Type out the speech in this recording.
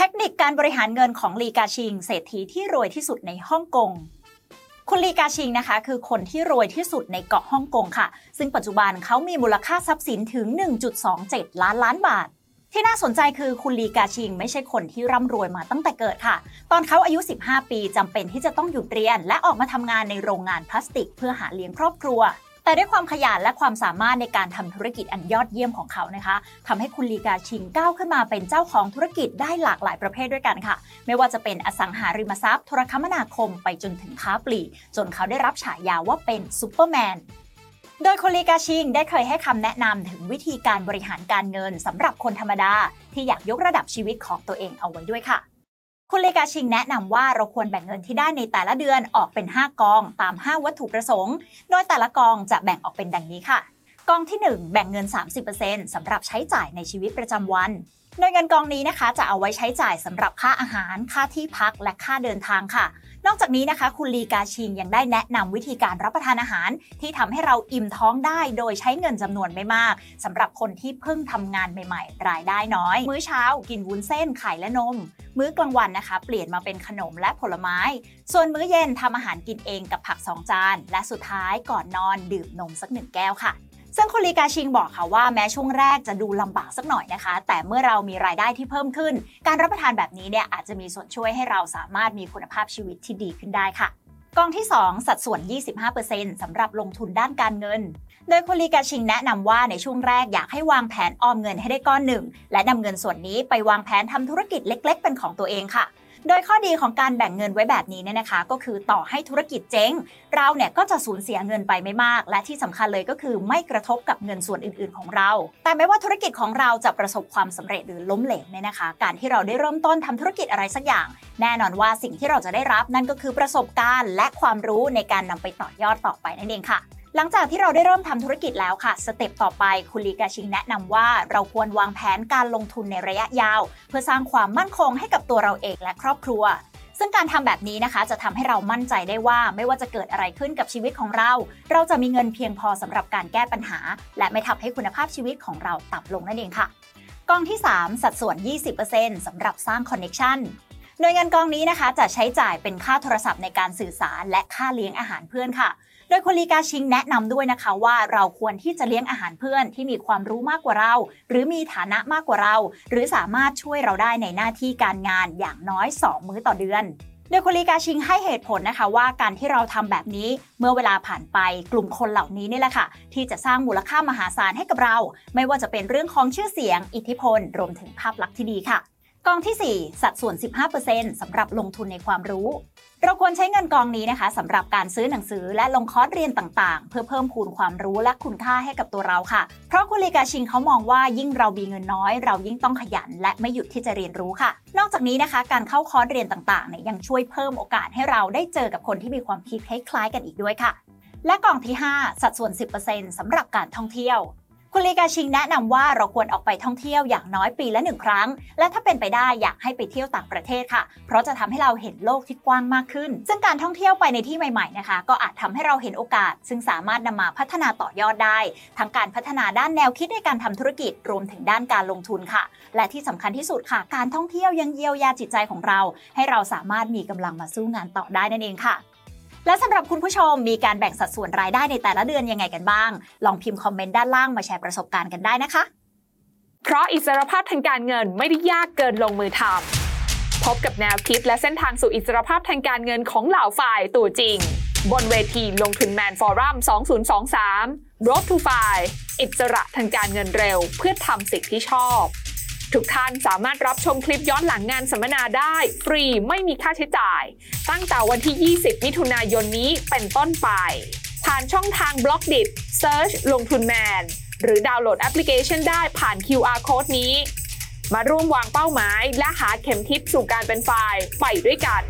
เทคนิคการบริหารเงินของลีกาชิง เศรษฐีที่รวยที่สุดในฮ่องกงคุณลีกาชิงนะคะ คือคนที่รวยที่สุดในเกาะฮ่องกงค่ะ ซึ่งปัจจุบันเขามีมูลค่าทรัพย์สินถึง 1.27 ล้านล้านบาท ที่น่าสนใจคือคุณลีกาชิง ไม่ใช่คนที่ร่ำรวยมาตั้งแต่เกิดค่ะ ตอนเขาอายุ 15 ปีจำเป็นที่จะต้องหยุดเรียน และออกมาทำงานในโรงงานพลาสติก เพื่อหาเลี้ยงครอบครัว แต่ด้วยความขยันและความสามารถในการทำธุรกิจอันยอดเยี่ยมของเขานะคะทำให้คุณลีกาชิงก้าวขึ้นมาเป็นเจ้าของธุรกิจได้หลากหลายประเภทด้วยกันค่ะ ไม่ว่าจะเป็นอสังหาริมทรัพย์ โทรคมนาคมไปจนถึงค้าปลีกจนเขาได้รับฉายาว่าเป็นซูเปอร์แมนโดยคุณลีกาชิงได้เคยให้คำแนะนำถึงวิธีการบริหารการเงินสำหรับคนธรรมดา ที่อยากยกระดับชีวิตของตัวเองเอาไว้ด้วยค่ะ คุณลีกาชิงแนะนำว่าเราควรแบ่งเงินที่ได้ในแต่ละเดือนออกเป็น 5 กองตาม 5 วัตถุประสงค์ โดยแต่ละกองจะแบ่งออกเป็นดังนี้ค่ะ กองที่ 1 แบ่งเงิน 30%สำหรับใช้จ่ายในชีวิตประจำวัน โดยเงินกองนี้นะคะจะเอาไว้ใช้จ่ายสำหรับค่าอาหาร ค่าที่พักและค่าเดินทางค่ะ นอกจากนี้นะคะ คุณลีกาชิงยังได้แนะนำวิธีการรับประทานอาหาร ที่ทำให้เราอิ่มท้องได้โดยใช้เงินจำนวนไม่มากสำหรับคนที่เพิ่งทำงานใหม่ๆ รายได้น้อย มื้อเช้ากินวุ้นเส้นไข่และนม มื้อกลางวันนะคะ เปลี่ยนมาเป็นขนมและผลไม้ ส่วนมื้อเย็นทำอาหารกินเองกับผักสองจาน และสุดท้ายก่อนนอนดื่มนมสักหนึ่งแก้วค่ะ ซึ่งคุณลีกาชิงบอกค่ะว่าแม้ช่วงแรกจะดูลำบากสักหน่อยนะคะ แต่เมื่อเรามีรายได้ที่เพิ่มขึ้น การรับประทานแบบนี้เนี่ยอาจจะมีส่วนช่วยให้เราสามารถมีคุณภาพชีวิตที่ดีขึ้นได้ค่ะกองที่ 2 สัดส่วน 25%สำหรับลงทุนด้านการเงิน โดยคุณลีกาชิงแนะนำว่าในช่วงแรกอยากให้วางแผนออมเงินให้ได้ก้อนหนึ่ง และนำเงินส่วนนี้ไปวางแผนทำธุรกิจเล็ก ๆ เป็นของตัวเองค่ะ โดยข้อดีของการแบ่งเงินไว้แบบนี้เนี่ยนะคะ ก็คือต่อให้ธุรกิจเจ๊ง เราเนี่ยก็จะสูญเสียเงินไปไม่มาก และที่สำคัญเลยก็คือไม่กระทบกับเงินส่วนอื่น ๆ ของเรา แต่ไม่ว่าธุรกิจของเราจะประสบความสำเร็จหรือล้มเหลวเนี่ยนะคะ การที่เราได้เริ่มต้นทำธุรกิจอะไรสักอย่าง แน่นอนว่าสิ่งที่เราจะได้รับนั่นก็คือประสบการณ์ และความรู้ในการนำไปต่อยอดต่อไปนั่นเองค่ะ หลังจากที่เราได้เริ่มทำธุรกิจแล้วค่ะ สเต็ปต่อไปคุณลีกาชิงแนะนำว่าเราควรวางแผนการลงทุนในระยะยาว เพื่อสร้างความมั่นคงให้กับตัวเราเองและครอบครัว ซึ่งการทำแบบนี้นะคะ จะทำให้เรามั่นใจได้ว่าไม่ว่าจะเกิดอะไรขึ้นกับชีวิตของเรา เราจะมีเงินเพียงพอสำหรับการแก้ปัญหา และไม่ทำให้คุณภาพชีวิตของเราต่ำลงนั่นเองค่ะกองที่ 3 สัดส่วน 20%สำหรับสร้างคอนเน็ชัน โดยเงินกองนี้นะคะ จะใช้จ่ายเป็นค่าโทรศัพท์ในการสื่อสารและค่าเลี้ยงอาหารเพื่อนค่ะ โดยคุณลีกาชิงแนะนำด้วยนะคะว่าเราควรที่จะเลี้ยงอาหารเพื่อนที่มีความรู้มากกว่าเรา หรือมีฐานะมากกว่าเรา หรือสามารถช่วยเราได้ในหน้าที่การงานอย่างน้อย 2 มื้อต่อเดือนโดยคุณลีกาชิงให้เหตุผลนะคะว่าการที่เราทำแบบนี้เมื่อเวลาผ่านไปกลุ่มคนเหล่านี้นี่แหละค่ะ ที่จะสร้างมูลค่ามหาศาลให้กับเรา ไม่ว่าจะเป็นเรื่องของชื่อเสียง อิทธิพล รวมถึงภาพลักษณ์ที่ดีค่ะ กองที่ 4 สัดส่วน 15%สำหรับลงทุนในความรู้ เราควรใช้เงินกองนี้นะคะสำหรับการซื้อหนังสือและลงคอร์สเรียนต่างๆ เพื่อเพิ่มพูนความรู้และคุณค่าให้กับตัวเราค่ะ เพราะคุณลีกาชิงเขามองว่ายิ่งเรามีเงินน้อย เรายิ่งต้องขยัน และไม่หยุดที่จะเรียนรู้ค่ะ นอกจากนี้นะคะ การเข้าคอร์สเรียนต่างๆเนี่ยยังช่วยเพิ่มโอกาสให้เราได้เจอกับคนที่มีความคิดคล้ายๆกันอีกด้วยค่ะ และกองที่ 5 สัดส่วน 10%สำหรับการท่องเที่ยว คุณลีกาชิงแนะนำว่าเราควรออกไปท่องเที่ยวอย่างน้อยปีละหนึ่งครั้ง และถ้าเป็นไปได้อยากให้ไปเที่ยวต่างประเทศค่ะ เพราะจะทำให้เราเห็นโลกที่กว้างมากขึ้น ซึ่งการท่องเที่ยวไปในที่ใหม่ๆนะคะ ก็อาจทำให้เราเห็นโอกาส ซึ่งสามารถนำมาพัฒนาต่อยอดได้ ทั้งการพัฒนาด้านแนวคิดในการทำธุรกิจรวมถึงด้านการลงทุนค่ะ และที่สำคัญที่สุดค่ะ การท่องเที่ยวยังเยียวยาจิตใจของเรา ให้เราสามารถมีกำลังมาสู้งานต่อได้นั่นเองค่ะ และสำหรับคุณผู้ชมมีการแบ่งสัดส่วนรายได้ในแต่ละเดือนยังไงกันบ้าง ลองพิมพ์คอมเมนต์ด้านล่างมาแชร์ประสบการณ์กันได้นะคะ เพราะอิสรภาพทางการเงินไม่ได้ยากเกินลงมือทำพบกับแนวคิดและเส้นทางสู่อิสรภาพทางการเงินของเหล่าฝ่ายตัวจริง บนเวทีลงทุนแมนฟอรัม 2023 Road to FI อิสระทางการเงินเร็ว เพื่อทำสิ่งที่ชอบ ทุกท่านสามารถรับชมคลิปย้อนหลังงานสัมมนาได้ ฟรีไม่มีค่าใช้จ่าย ตั้งแต่วันที่ 20 มิถุนายนนี้เป็นต้นไป ผ่านช่องทางบล็อกดิ Search ลงทุนแมน หรือดาวน์โหลดแอปพลิเคชันได้ผ่าน QR Code นี้ มาร่วมวางเป้าหมาย และหาเข็มทิศสู่การเป็น FI ไปด้วยกัน